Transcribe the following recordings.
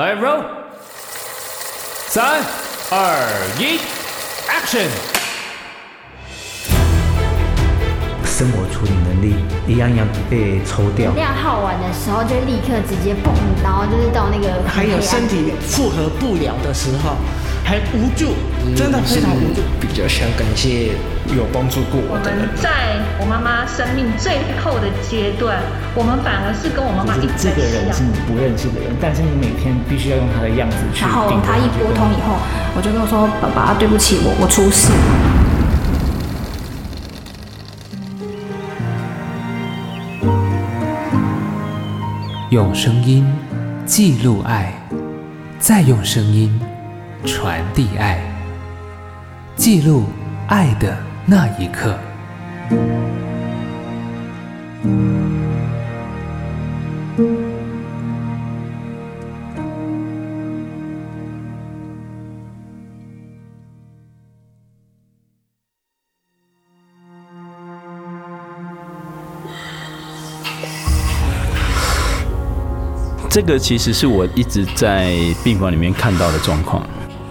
来，roll，三、二、一，action！生活处理能力一样一样被抽掉。量耗完的时候，就立刻直接蹦，然后就是到那个。还有身体负荷不了的时候，还无助，真的非常无助。比较想感谢有帮助过我的人。在我妈妈生命最后的阶段，我们反而是跟我妈妈一直。这个人是你不认识的人，但是你每天必须要用他的样子去。然后他一拨通以后，我就跟我说：“爸爸，对不起，我我出事。”用声音记录爱，再用声音传递爱，记录爱的那一刻。这个其实是我一直在病房里面看到的状况。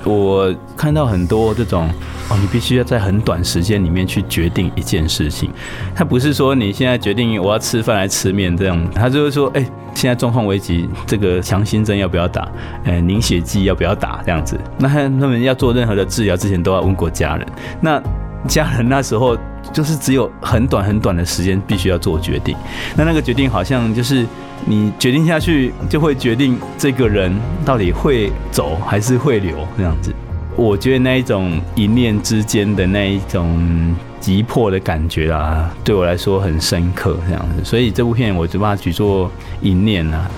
我看到很多这种哦，你必须要在很短时间里面去决定一件事情。他不是说你现在决定我要吃饭来吃面这样，他就是说，哎，现在状况危急，这个强心针要不要打？哎，凝血剂要不要打？这样子，那他们要做任何的治疗之前都要问过家人。那家人那时候就是只有很短很短的时间必须要做决定。那那个决定好像就是。你决定下去，就会决定这个人到底会走还是会留这样子。我觉得那一种一念之间的那一种急迫的感觉啊，对我来说很深刻这样子。所以这部片我就把它举作一念啊。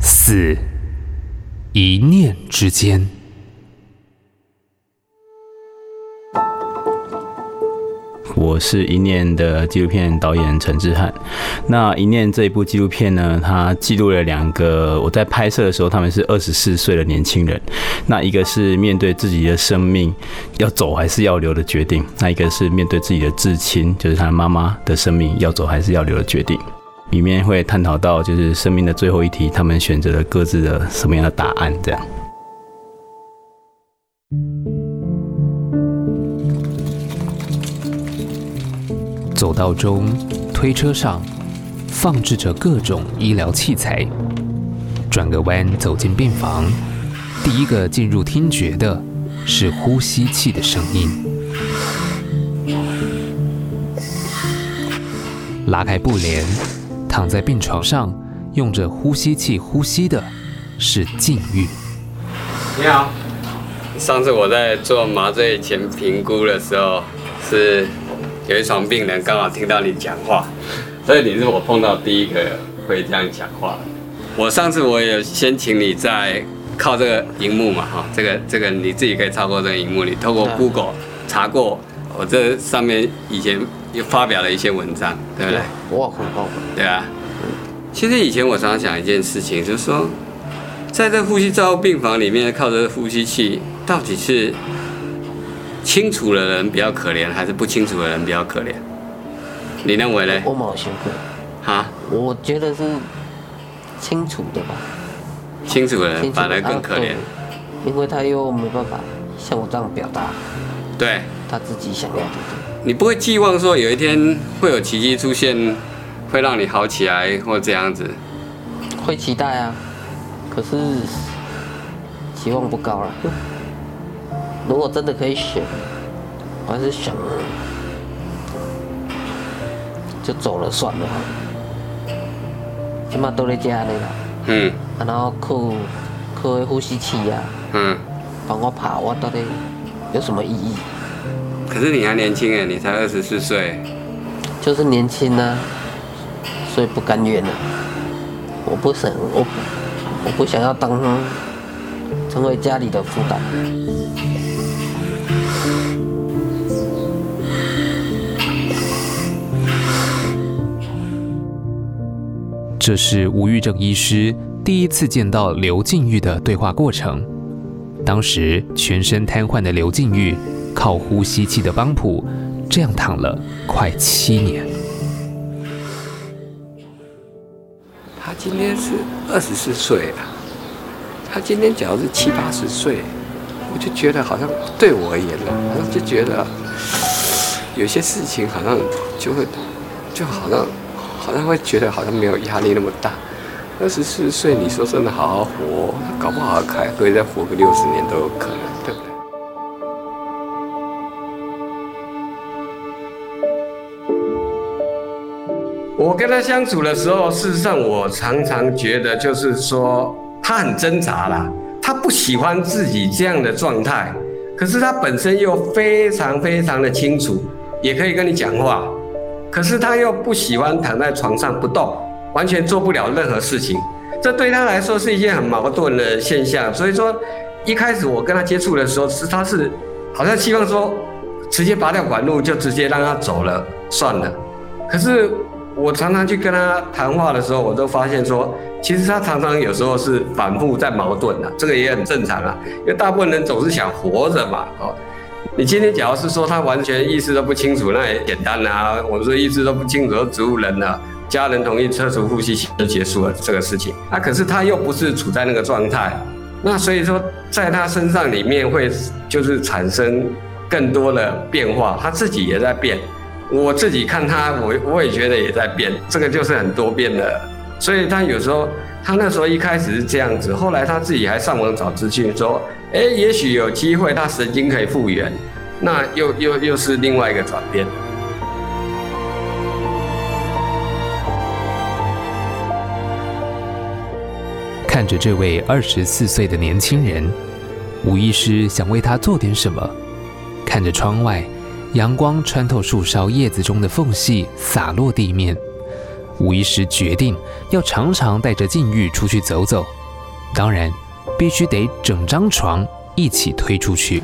死，一念之间。我是一念的纪录片导演陈志汉。那一念这一部纪录片呢，它记录了两个我在拍摄的时候，他们是二十四岁的年轻人。那一个是面对自己的生命要走还是要留的决定，那一个是面对自己的至亲，就是他妈妈的生命要走还是要留的决定。里面会探讨到就是生命的最后一题，他们选择了各自的什么样的答案，这样。走道中，推车上放置着各种医疗器材。转个弯走进病房，第一个进入听觉的是呼吸器的声音。拉开布帘，躺在病床上用着呼吸器呼吸的是禁欲。你好，上次我在做麻醉前评估的时候是。有一床病人刚好听到你讲话，所以你是我碰到第一个会这样讲话的。我上次我也先请你在靠这个荧幕嘛，哈，这个这个你自己可以超过这个荧幕，你透过 Google 查过我这上面以前又发表了一些文章，对不对？我很好。对啊。其实以前我常常想一件事情，就是说，在这呼吸照护病房里面靠着呼吸器，到底是？清楚的人比较可怜，还是不清楚的人比较可怜？你认为呢？我冇想过。哈？我觉得是清楚的吧。清楚的人反而更可怜，因为他又没办法像我这样表达。对。他自己想要的。你不会寄望说有一天会有奇迹出现，会让你好起来，或这样子？会期待啊，可是期望不高了。如果真的可以选，我还是想，就走了算了。起码都在家里了。嗯。然后扣扣呼吸器呀。嗯。帮我爬，我到底有什么意义？可是你还年轻哎，你才二十四岁。就是年轻呢，所以不甘愿啊。我不想，我我不想要当成为家里的负担。这是吴玉正医师第一次见到刘静玉的对话过程。当时全身瘫痪的刘静玉靠呼吸器的帮浦，这样躺了快七年。他今天是二十四岁啊，他今天假如是七八十岁，我就觉得好像对我而言呢，好像就觉得有些事情好像就会，就好像好像会觉得好像没有压力那么大。二十四岁，你说真的好好活，搞不好还可以再活个六十年都有可能，我跟他相处的时候，事实上我常常觉得，就是说他很挣扎啦，他不喜欢自己这样的状态，可是他本身又非常非常的清楚，也可以跟你讲话，可是他又不喜欢躺在床上不动。完全做不了任何事情，这对他来说是一件很矛盾的现象。所以说，一开始我跟他接触的时候，是他是好像希望说，直接拔掉管路就直接让他走了算了。可是我常常去跟他谈话的时候，我都发现说，其实他常常有时候是反复在矛盾的，这个也很正常啊。因为大部分人总是想活着嘛，哦，你今天假如是说他完全意识都不清楚，那也简单啊。我说意识都不清楚，植物人了。家人同意撤除呼吸器就结束了这个事情，啊，可是他又不是处在那个状态，那所以说在他身上里面会就是产生更多的变化，他自己也在变，我自己看他，我我也觉得也在变，这个就是很多变的，所以他有时候他那时候一开始是这样子，后来他自己还上网找资讯说，哎，也许有机会他神经可以复原，那又又又是另外一个转变。看着这位二十四岁的年轻人，吴医师想为他做点什么。看着窗外，阳光穿透树梢叶子中的缝隙，洒落地面。吴医师决定要常常带着禁欲出去走走，当然，必须得整张床一起推出去。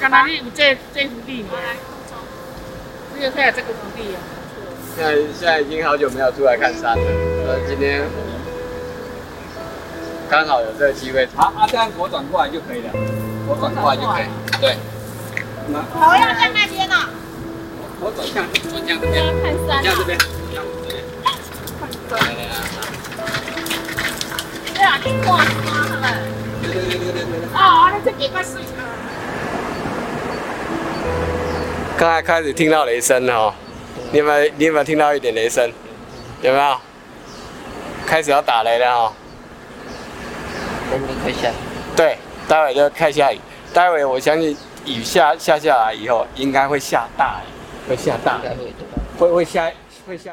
刚才你有这这幅地吗？这个看这个幅地啊。现在现在已经好久没有出来看山了，呃，今天刚好有这个机会。好，啊，这样左转过来就可以了，左转过来就可以。对。头，要在那边呢。我转向，转向这边。看山。向这边。看山。对啊，你挂山了。对对对对对对。哦，那这几块水啊。刚才开始听到雷声了哦，你有没有你有没有听到一点雷声？有没有？开始要打雷了哦。我们可以下。对，待会就开下雨。待会我相信雨下下下来以后，应该会下大雨，会下大雨，会会下会下。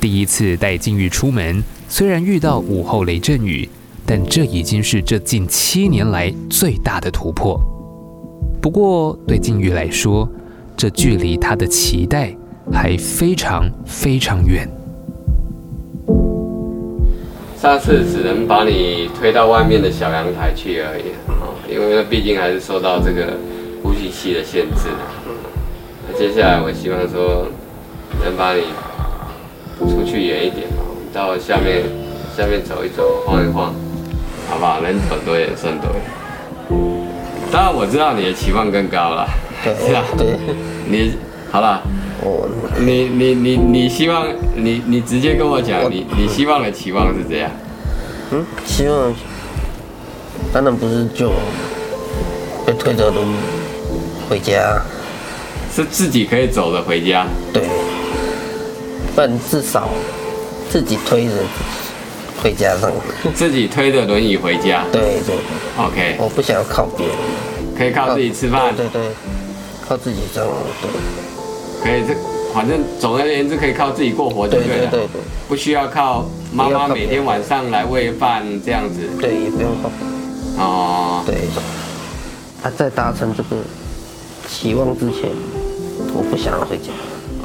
第一次带金玉出门，虽然遇到午后雷阵雨。但这已经是这近七年来最大的突破。不过，对静玉来说，这距离他的期待还非常非常远。上次只能把你推到外面的小阳台去而已，哦，因为毕竟还是受到这个呼吸器的限制。那接下来，我希望说能把你出去远一点，到下面下面走一走，晃一晃。好不好？能走多远算多远。当然我知道你的期望更高了，是吧？对。你好了，我你你你你希望你你直接跟我讲，你你希望的期望是这样？嗯，希望当然不是就被推着轮椅回家，是自己可以走的回家。对，但至少自己推着。回家上，自己推着轮椅回家。对对对，OK。我不想要靠别人，可以靠自己吃饭。对对对，靠自己挣。对，可以这，反正总而言之可以靠自己过活就对了。对对对对，不需要靠妈妈每天晚上来喂饭这样子。对，也不用靠。哦。对。他在达成这个期望之前，我不想要回家。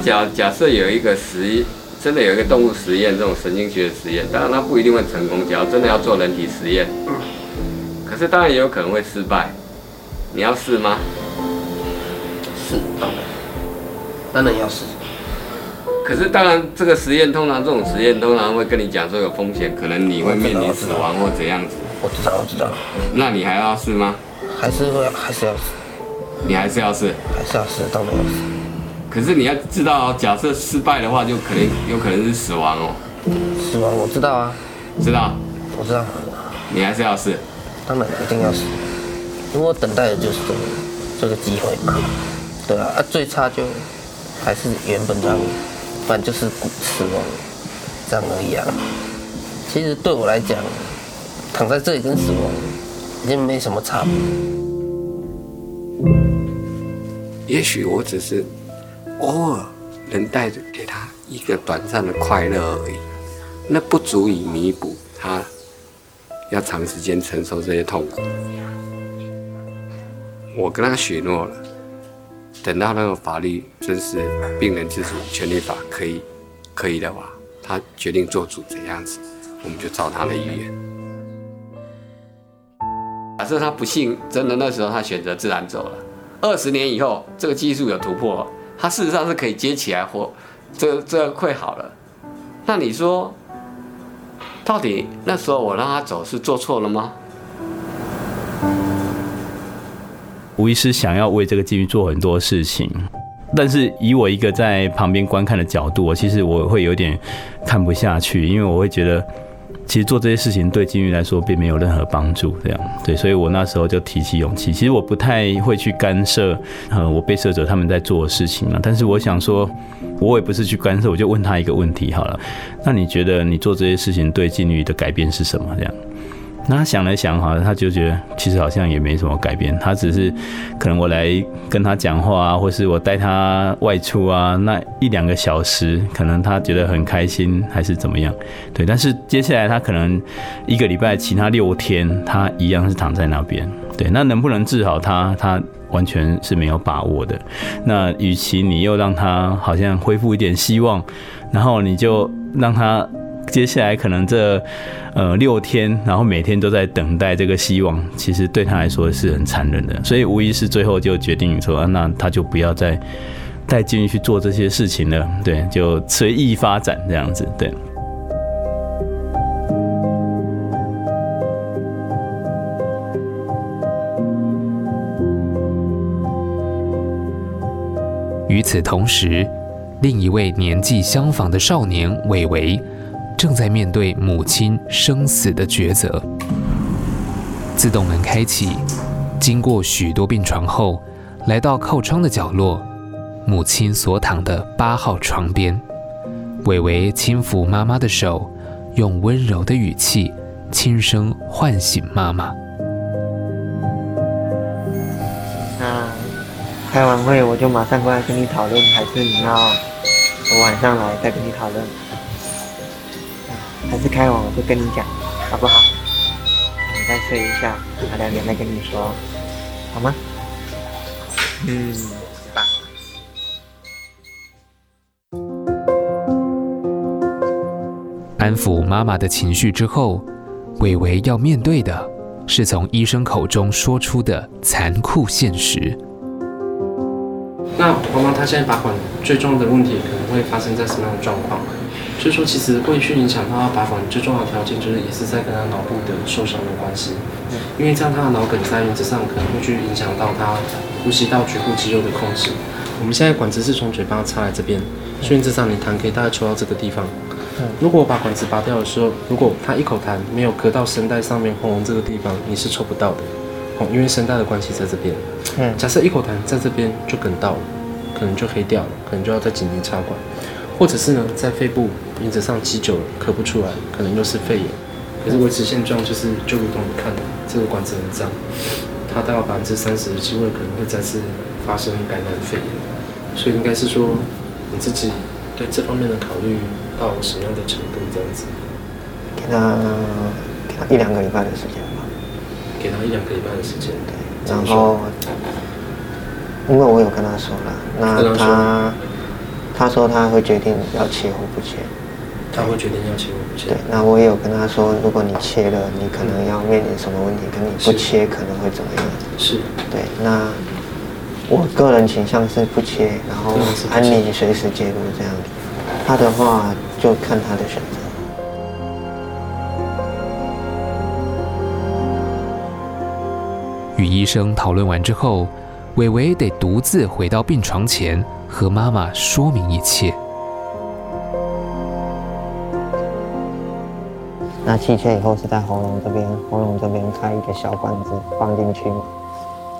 假假设有一个实验。真的有一个动物实验，这种神经学的实验，当然它不一定会成功。只要真的要做人体实验，可是当然也有可能会失败。你要试吗？是，当然，当然要试。可是当然，这个实验通常这种实验通常会跟你讲说有风险，可能你会面临死亡或怎样子。我知道，我知道。那你还要试吗？还是会，还是要试。你还是要试？还是要试，当然要试。可是你要知道，假设失败的话，就可能有可能是死亡哦。死亡我知道啊。知道。我知道。你还是要试？当然一定要试。因为我等待的就是这个这个机会嘛。对啊，啊最差就还是原本这样，反正就是死亡这样而已啊。其实对我来讲，躺在这里跟死亡已经没什么差别。也许我只是偶尔能带着给他一个短暂的快乐而已，那不足以弥补他要长时间承受这些痛苦。我跟他许诺了。等到那个法律正式病人自主权利法可以可以的话，他决定做主怎样子，我们就照他的意愿。假设他不幸真的那时候他选择自然走了，二十年以后这个技术有突破，他事实上是可以接起来活，这这会好了。那你说，到底那时候我让他走是做错了吗？吴医师想要为这个境遇做很多事情，但是以我一个在旁边观看的角度，我其实我会有点看不下去，因为我会觉得，其实做这些事情对金鱼来说并没有任何帮助。这样对，所以我那时候就提起勇气。其实我不太会去干涉，呃，我被摄者他们在做的事情了。但是我想说，我也不是去干涉，我就问他一个问题好了。那你觉得你做这些事情对金鱼的改变是什么？这样？那他想了想，哈，他就觉得其实好像也没什么改变。他只是可能我来跟他讲话啊，或是我带他外出啊，那一两个小时，可能他觉得很开心，还是怎么样？对。但是接下来他可能一个礼拜其他六天，他一样是躺在那边。对。那能不能治好他，他完全是没有把握的。那与其你又让他好像恢复一点希望，然后你就让他。接下来可能这呃六天，然后每天都在等待这个希望，其实对他来说是很残忍的。所以无疑是最后就决定说，那他就不要再带境遇去做这些事情了，对，就随意发展这样子，对。与此同时，另一位年纪相仿的少年伟伟。正在面对母亲生死的抉择。自动门开启，经过许多病床后，来到靠窗的角落，母亲所躺的八号床边。伟伟轻抚妈妈的手，用温柔的语气轻声唤醒妈妈。那开完会我就马上过来跟你讨论，还是你要我晚上来再跟你讨论？还是开完我就跟你讲，好不好？你再睡一下，我两点再跟你说，好吗？嗯，吧。安抚妈妈的情绪之后，伟伟要面对的是从医生口中说出的残酷现实。那妈妈她现在拔管最重要的问题可能会发生在什么样的状况？所以说，其实会去影响到他拔管最重要的条件，就是也是在跟他脑部的受伤的关系。因为这样他的脑梗在原则上可能会去影响到他呼吸道局部肌肉的控制。我们现在管子是从嘴巴插来这边，所以原则上你痰可以大概抽到这个地方。如果我把管子拔掉的时候，如果他一口痰没有咳到声带上面喉咙这个地方，你是抽不到的。哦，因为声带的关系在这边。嗯。假设一口痰在这边就梗到了，可能就黑掉了，可能就要再紧急插管。或者是呢，在肺部原则上积久了，咳不出来，可能又是肺炎。可是维持现状就是，就如同你看的，这个管子很脏，它大概百分之三十的机会可能会再次发生感染肺炎。所以应该是说，你自己对这方面的考虑到什么样的程度？这样子，给他给他一两个礼拜的时间吧。给他一两个礼拜的时间，对。然后，因为我有跟他说了，那他。他说他会决定要切或不切，他会决定要切或不切。对，那我也有跟他说，如果你切了，你可能要面临什么问题，跟你不切可能会怎么样？是。对，那我个人倾向是不切，然后安妮随时介入这样。他的话就看他的选择。与医生讨论完之后，伟伟得独自回到病床前，和妈妈说明一切。那气切以后是在喉咙这边，喉咙这边开一个小管子放进去嘛，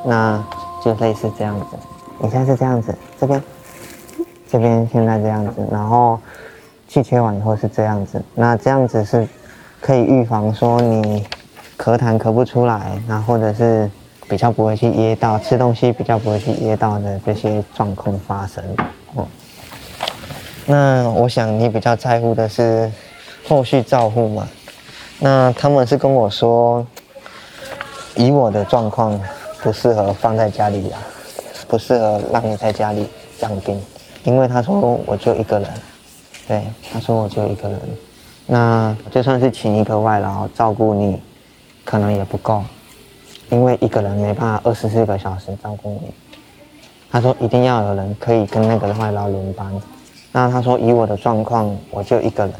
那就类似这样子。你现在是这样子，这边，这边现在这样子，然后气切完以后是这样子。那这样子是可以预防说你咳痰咳不出来，那或者是比较不会去噎到，吃东西比较不会去噎到的这些状况发生。哦，那我想你比较在乎的是后续照护嘛。那他们是跟我说，以我的状况不适合放在家里养，不适合让你在家里养病，因为他说我就一个人，对，他说我就一个人，那就算是请一个外劳照顾你，可能也不够，因为一个人没办法二十四个小时照顾你。他说一定要有人可以跟那个外劳轮班，那他说以我的状况，我就一个人。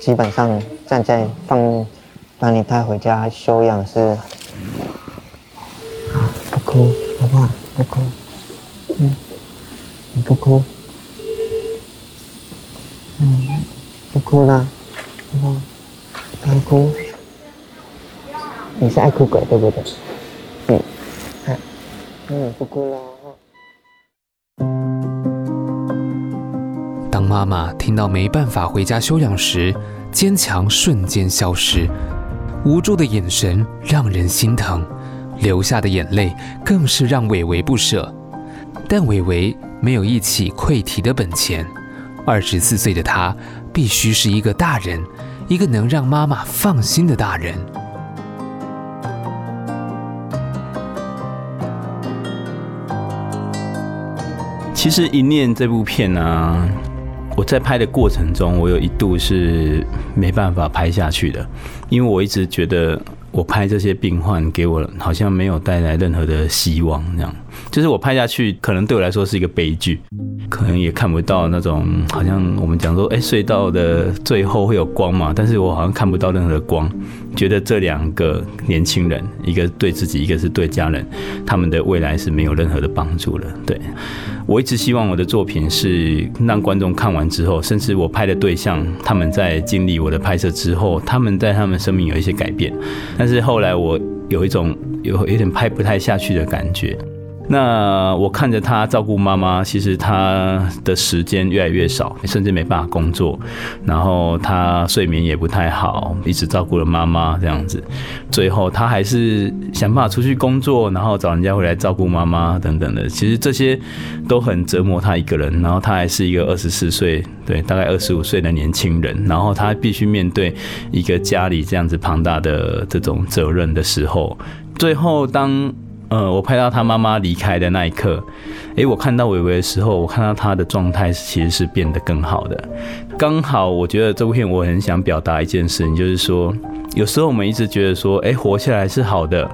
基本上站在放，把你带回家休养是，不哭好不好？不哭，嗯，你不哭，嗯，不哭了，好不好？不哭，你是爱哭鬼对不对？嗯，嗯，不哭了。当妈妈听到没办法回家休养时，坚强瞬间消失，无助的眼神让人心疼，流下的眼泪更是让伟伟不舍。但伟伟没有一起溃堤的本钱，二十四岁的他必须是一个大人，一个能让妈妈放心的大人。其实一念这部片呢、我在拍的过程中，我有一度是没办法拍下去的，因为我一直觉得我拍这些病患给我好像没有带来任何的希望，这样。就是我拍下去可能对我来说是一个悲剧，可能也看不到那种好像我们讲说，哎，隧道的最后会有光嘛，但是我好像看不到任何的光，觉得这两个年轻人，一个对自己，一个是对家人，他们的未来是没有任何的帮助了，对。我一直希望我的作品是让观众看完之后，甚至我拍的对象，他们在经历我的拍摄之后，他们在他们生命有一些改变。但是后来我有一种有有点拍不太下去的感觉。那我看着他照顾妈妈，其实他的时间越来越少，甚至没办法工作，然后他睡眠也不太好，一直照顾了妈妈这样子。最后他还是想办法出去工作，然后找人家回来照顾妈妈等等的。其实这些都很折磨他一个人。然后他还是一个二十四岁，对，大概二十五岁的年轻人。然后他必须面对一个家里这样子庞大的这种责任的时候，最后当。呃，我拍到他妈妈离开的那一刻，诶，我看到伟伟的时候，我看到他的状态其实是变得更好的。刚好，我觉得这部片我很想表达一件事情，就是说，有时候我们一直觉得说，诶，活下来是好的，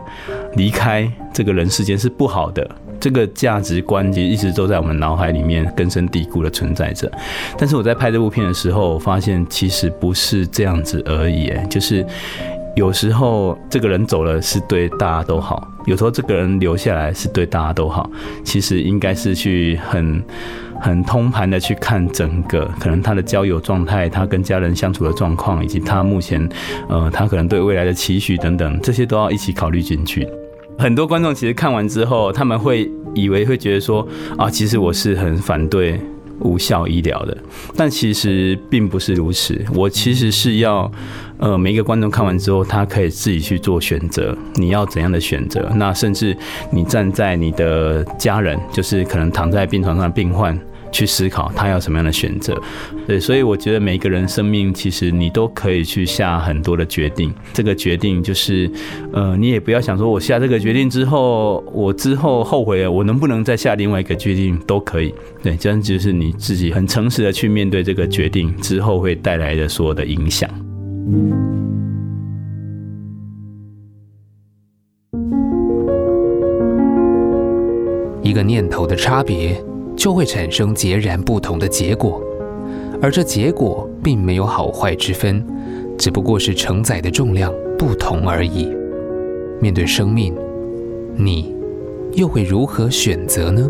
离开这个人世间是不好的，这个价值观其实一直都在我们脑海里面根深蒂固的存在着。但是我在拍这部片的时候，我发现其实不是这样子而已，就是。有时候这个人走了是对大家都好，有时候这个人留下来是对大家都好。其实应该是去很很通盘的去看整个，可能他的交友状态，他跟家人相处的状况，以及他目前呃他可能对未来的期许等等，这些都要一起考虑进去。很多观众其实看完之后，他们会以为会觉得说啊，其实我是很反对。无效医疗的，但其实并不是如此。我其实是要，呃，每一个观众看完之后，他可以自己去做选择。你要怎样的选择？那甚至你站在你的家人，就是可能躺在病床上的病患。去思考他要什么样的选择，对，所以我觉得每一个人生命其实你都可以去下很多的决定。这个决定就是，呃，你也不要想说我下这个决定之后，我之后后悔了，我能不能再下另外一个决定都可以。对，这样就是你自己很诚实的去面对这个决定之后会带来的所有的影响。一个念头的差别。就会产生截然不同的结果。而这结果并没有好坏之分，只不过是承载的重量不同而已。面对生命，你又会如何选择呢？